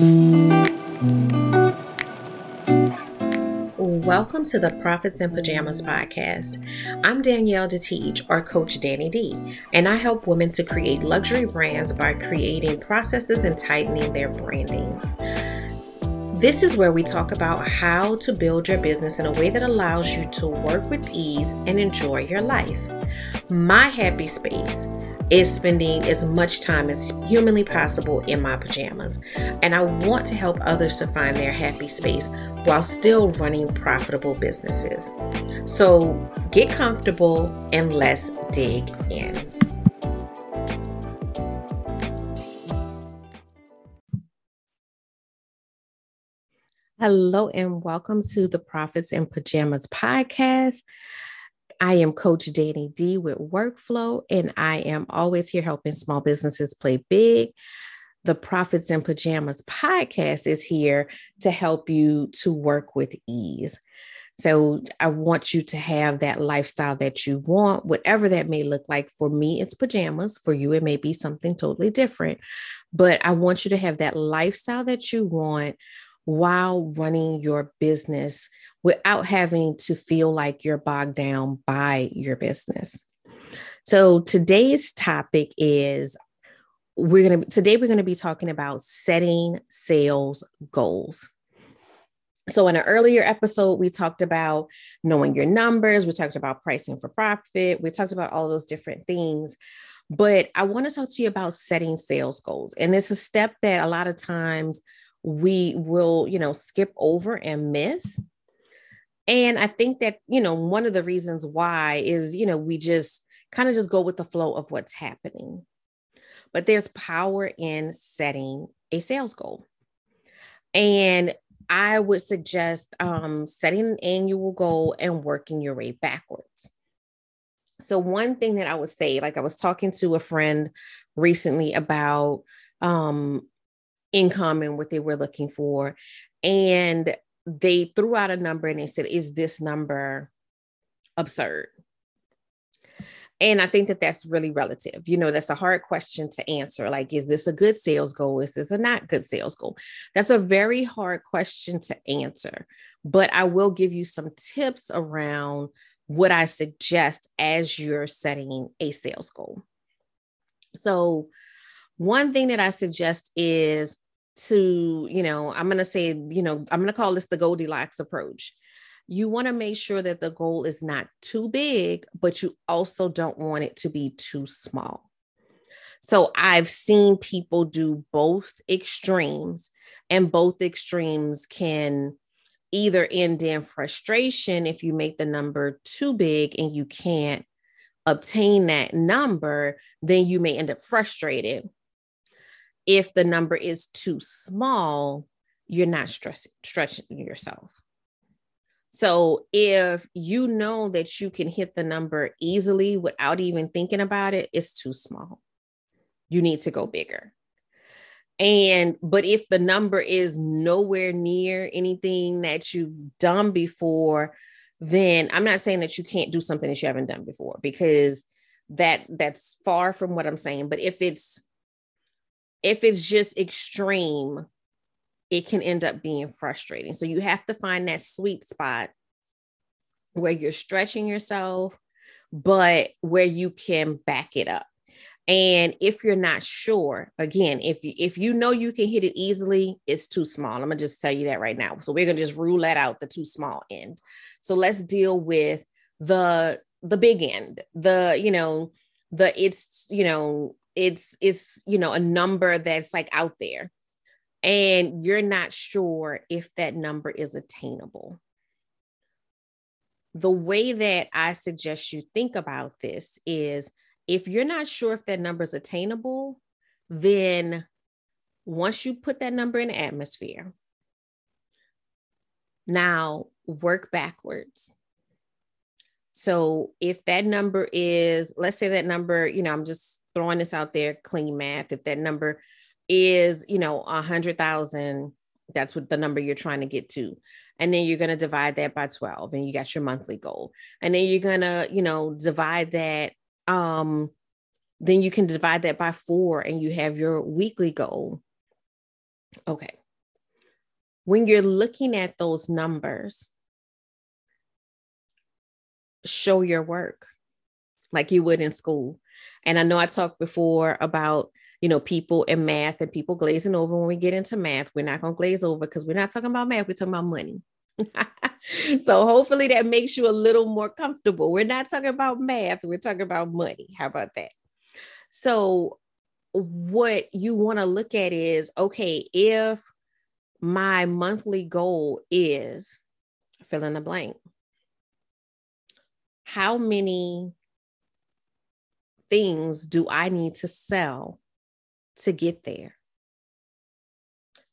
Welcome to the Profits in Pajamas podcast. I'm Danielle Detiege, or Coach Danni D, and I help women to create luxury brands by creating processes and tightening their branding. This is where we talk about how to build your business in a way that allows you to work with ease and enjoy your life. My happy space is spending as much time as humanly possible in my pajamas. And I want to help others to find their happy space while still running profitable businesses. So get comfortable and let's dig in. Hello, and welcome to the Profits in Pajamas podcast. I am Coach Danni D with Workflow, and I am always here helping small businesses play big. The Profits in Pajamas podcast is here to help you to work with ease. So I want you to have that lifestyle that you want, whatever that may look like. For me, it's pajamas. For you, it may be something totally different. But I want you to have that lifestyle that you want while running your business without having to feel like you're bogged down by your business. So today's topic is we're going to today we're going to be talking about setting sales goals. So in an earlier episode we talked about knowing your numbers, we talked about pricing for profit, we talked about all those different things. But I want to talk to you about setting sales goals. And it's a step that a lot of times we will, you know, skip over and miss. And I think that, you know, one of the reasons why is, you know, we just kind of just go with the flow of what's happening. But there's power in setting a sales goal. And I would suggest um, setting an annual goal and working your way backwards. So, one thing that I would say, like I was talking to a friend recently about um, income and what they were looking for. And they threw out a number and they said, Is this number absurd? And I think that that's really relative. You know, that's a hard question to answer. Like, is this a good sales goal? Is this a not good sales goal? That's a very hard question to answer. But I will give you some tips around what I suggest as you're setting a sales goal. So, one thing that I suggest is to, you know, I'm going to say, you know, I'm going to call this the Goldilocks approach. You want to make sure that the goal is not too big, but you also don't want it to be too small. So I've seen people do both extremes, and both extremes can either end in frustration if you make the number too big and you can't obtain that number, then you may end up frustrated if the number is too small, you're not stressing, stretching yourself. So if you know that you can hit the number easily without even thinking about it, it's too small. You need to go bigger. And but if the number is nowhere near anything that you've done before, then I'm not saying that you can't do something that you haven't done before because that that's far from what I'm saying. But if it's if it's just extreme, it can end up being frustrating. So you have to find that sweet spot where you're stretching yourself, but where you can back it up. And if you're not sure, again, if you, if you know you can hit it easily, it's too small. I'm gonna just tell you that right now. So we're gonna just rule that out, the too small end. So let's deal with the the big end, the you know, the it's you know it's it's you know a number that's like out there. And you're not sure if that number is attainable. The way that i suggest you think about this is if you're not sure if that number is attainable then once you put that number in the atmosphere now work backwards. So if that number is let's say that number you know i'm just throwing this out there, clean math. If that number is, you know, a hundred thousand, that's what the number you're trying to get to. And then you're going to divide that by 12 and you got your monthly goal. And then you're going to, you know, divide that. Um, then you can divide that by four and you have your weekly goal. Okay. when you're looking at those numbers, show your work like you would in school. And I know I talked before about, you know, people in math and people glazing over when we get into math. We're not going to glaze over because we're not talking about math, we're talking about money. so hopefully that makes you a little more comfortable. We're not talking about math, we're talking about money. How about that? So what you want to look at is okay, if my monthly goal is fill in the blank, how many things do I need to sell to get there?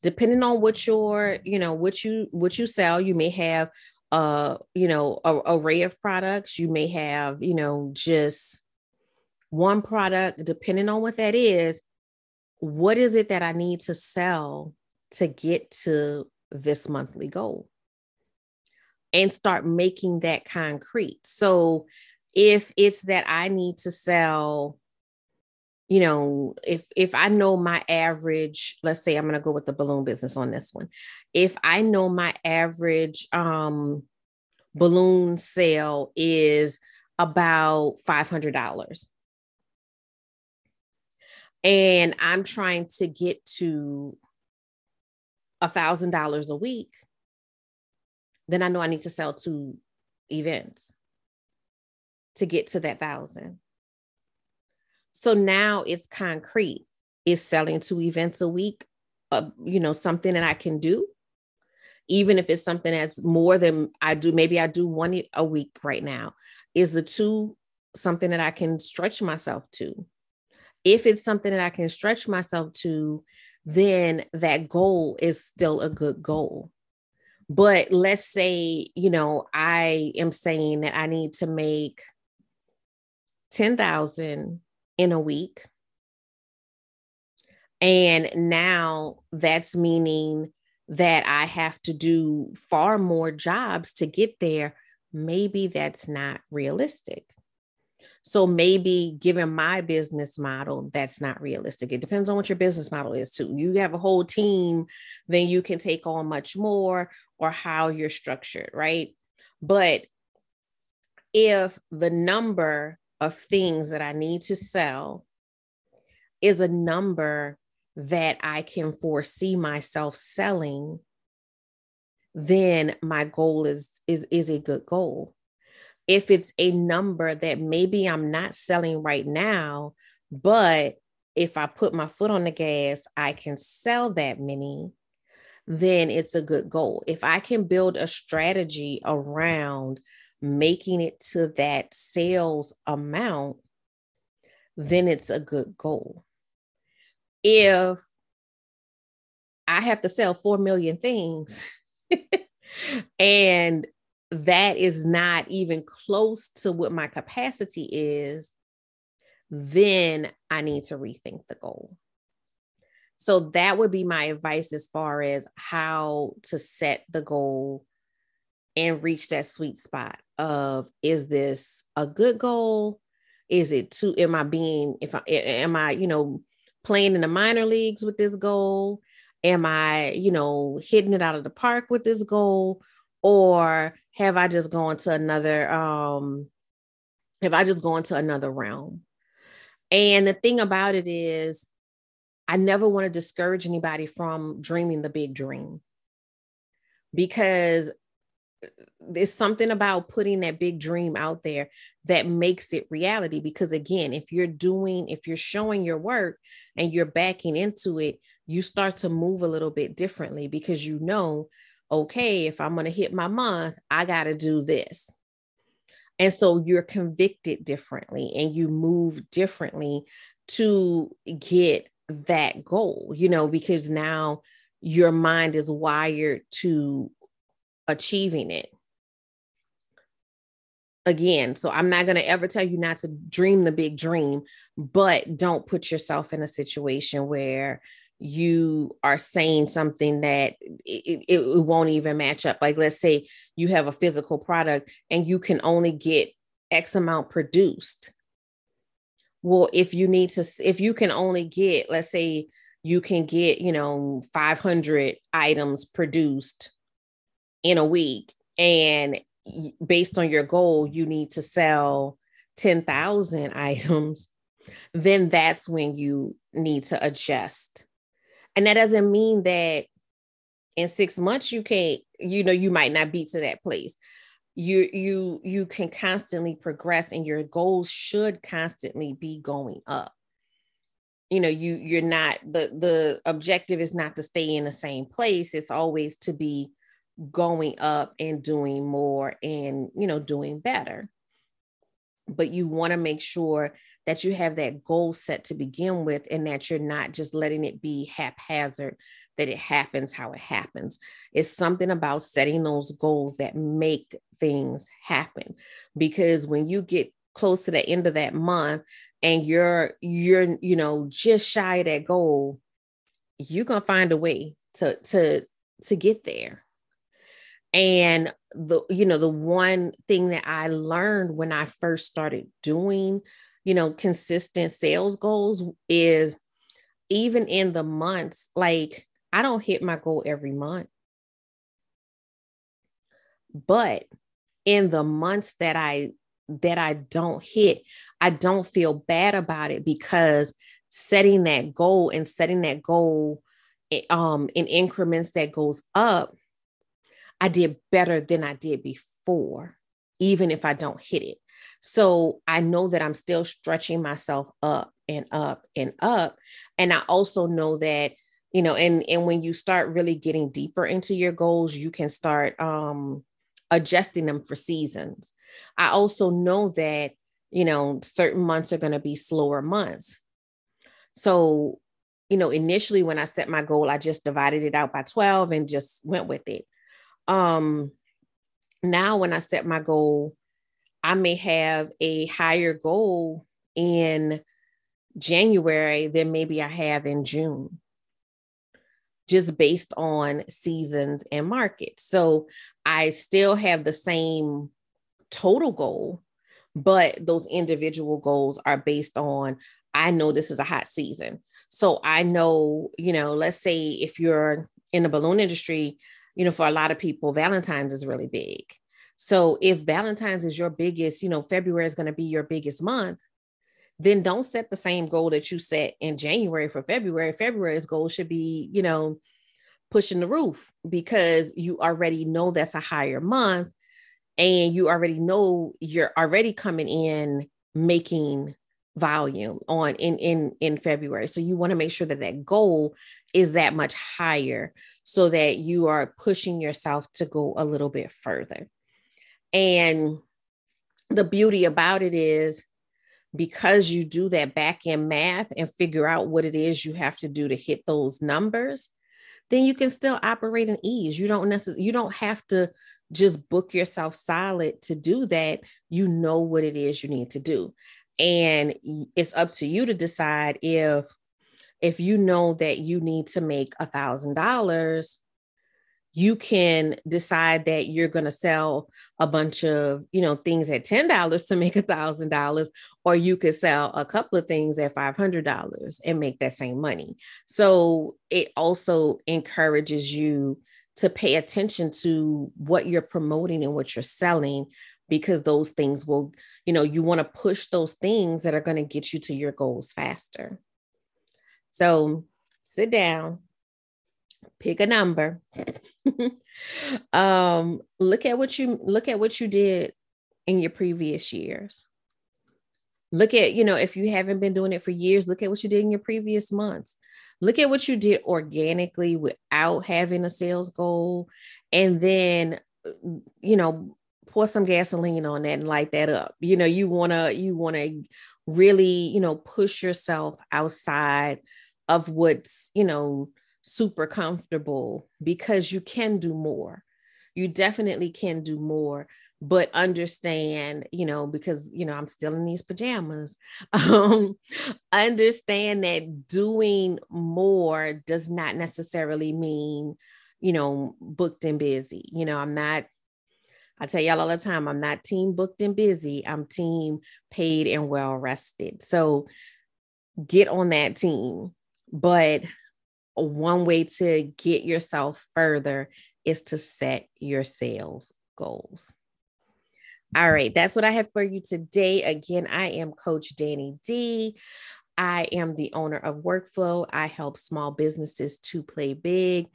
Depending on what your, you know, what you what you sell, you may have uh, you know, a, array of products. You may have, you know, just one product, depending on what that is. What is it that I need to sell to get to this monthly goal? And start making that concrete. So if it's that I need to sell, you know, if if I know my average, let's say I'm going to go with the balloon business on this one. If I know my average um balloon sale is about $500 and I'm trying to get to a thousand dollars a week, then I know I need to sell two events to get to that thousand. So now it's concrete. Is selling two events a week, uh, you know, something that I can do? Even if it's something that's more than I do, maybe I do one a week right now. Is the two something that I can stretch myself to? If it's something that I can stretch myself to, then that goal is still a good goal. But let's say, you know, I am saying that I need to make 10,000 in a week. And now that's meaning that I have to do far more jobs to get there. Maybe that's not realistic. So maybe given my business model, that's not realistic. It depends on what your business model is too. You have a whole team, then you can take on much more or how you're structured, right? But if the number of things that I need to sell is a number that I can foresee myself selling, then my goal is is is a good goal. If it's a number that maybe I'm not selling right now, but if I put my foot on the gas, I can sell that many, then it's a good goal. If I can build a strategy around making it to that sales amount, then mm. it's a good goal. If I have to sell 4 million things and that is not even close to what my capacity is, then I need to rethink the goal. So that would be my advice as far as how to set the goal and reach that sweet spot of is this a good goal? Is it too am I being if I am I, you know, playing in the minor leagues with this goal? Am I, you know, hitting it out of the park with this goal? Or have I just gone to another um have I just gone to another realm? And the thing about it is I never want to discourage anybody from dreaming the big dream because there's something about putting that big dream out there that makes it reality because again if you're doing if you're showing your work and you're backing into it you start to move a little bit differently because you know okay if i'm going to hit my month i got to do this. And so you're convicted differently and you move differently to get that goal you know because now your mind is wired to achieving it. Again, so I'm not going to ever tell you not to dream the big dream, but don't put yourself in a situation where you are saying something that it, it, it, won't even match up. Like, let's say you have a physical product and you can only get X amount produced. Well, if you need to, if you can only get, let's say you can get, you know, 500 items produced in a week. And based on your goal, you need to sell 10,000 items. Then that's when you need to adjust. And that doesn't mean that in six months you can't, you know, you might not be to that place you you you can constantly progress and your goals should constantly be going up you know you you're not the the objective is not to stay in the same place it's always to be going up and doing more and you know doing better. But you want to make sure that you have that goal set to begin with and that you're not just letting it be haphazard that it happens how it happens. It's something about setting those goals that make things happen. Because when you get close to the end of that month and you're you're you know just shy of that goal you're to find a way to to to get there and the you know the one thing that i learned when i first started doing you know consistent sales goals is even in the months like i don't hit my goal every month. But in the months that i that i don't hit i don't feel bad about it because setting that goal and setting that goal eh, um in increments that goes up I did better than I did before, even if I don't hit it. So I know that I'm still stretching myself up and up and up. And I also know that, you know, and and when you start really getting deeper into your goals, you can start um adjusting them for seasons. I also know that, you know, certain months are going to be slower months. So, you know, initially when I set my goal, I just divided it out by 12 and just went with it um now when I set my goal, I may have a higher goal in January than maybe I have in June, just based on seasons and markets. So I still have the same total goal, but those individual goals are based on I know this is a hot season. So I know, you know, let's say if you're in the balloon industry, you know, for a lot of people, Valentine's is really big. So if Valentine's is your biggest, you know, February is going to be your biggest month, then don't set the same goal that you set in January for February. February's goal should be, you know, pushing the roof because you already know that's a higher month and you already know you're already coming in making volume on in in in February. So you want to make sure that that goal is that much higher so that you are pushing yourself to go a little bit further. And the beauty about it is because you do that back end math and figure out what it is you have to do to hit those numbers, then you can still operate in ease. You don't necessarily you don't have to just book yourself solid to do that. You know what it is you need to do and it's up to you to decide if if you know that you need to make a thousand dollars you can decide that you're going to sell a bunch of you know things at ten dollars to make a thousand dollars or you could sell a couple of things at five hundred dollars and make that same money. So it also encourages you to pay attention to what you're promoting and what you're selling because those things will, you know, you want to push those things that are going to get you to your goals faster. So sit down, pick a number. um, look at what you look at what you did in your previous years. Look at, you know, if you haven't been doing it for years, look at what you did in your previous months. Look at what you did organically without having a sales goal. And then, you know, pour some gasoline on that and light that up. You know, you want to you want to really, you know, push yourself outside of what's, you know, super comfortable because you can do more. You definitely can do more, but understand, you know, because, you know, I'm still in these pajamas. Um, understand that doing more does not necessarily mean, you know, booked and busy. You know, I'm not I tell y'all all the time, I'm not team booked and busy. I'm team paid and well rested. So get on that team, but one way to get yourself further is to set your sales goals. All right, that's what I have for you today. Again, I am Coach Danni D. I am the owner of Workflow. I help small businesses to play big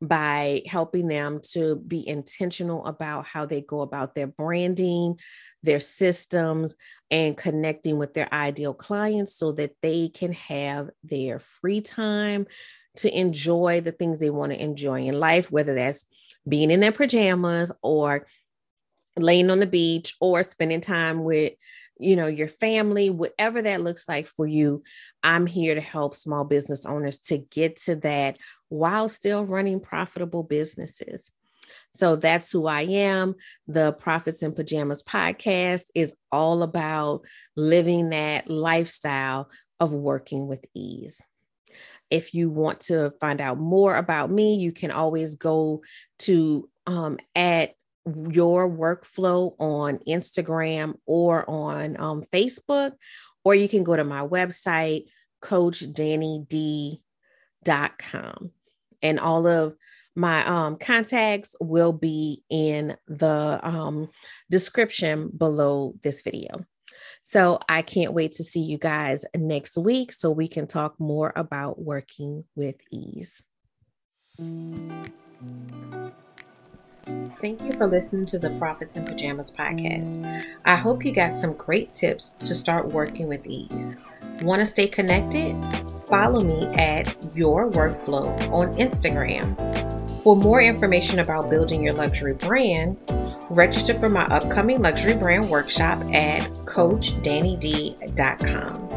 by helping them to be intentional about how they go about their branding, their systems, and connecting with their ideal clients so that they can have their free time to enjoy the things they want to enjoy in life, whether that's being in their pajamas or laying on the beach or spending time with you know your family whatever that looks like for you i'm here to help small business owners to get to that while still running profitable businesses. So that's who i am. The profits in pajamas podcast is all about living that lifestyle of working with ease. If you want to find out more about me you can always go to um, at your workflow on Instagram or on um, Facebook, or you can go to my website, coachdannyd.com. And all of my um, contacts will be in the um, description below this video. So I can't wait to see you guys next week so we can talk more about working with ease. Thank you for listening to the Profits in Pajamas podcast. I hope you got some great tips to start working with ease. Want to stay connected? Follow me at Your Workflow on Instagram. For more information about building your luxury brand, register for my upcoming luxury brand workshop at CoachDannyD.com.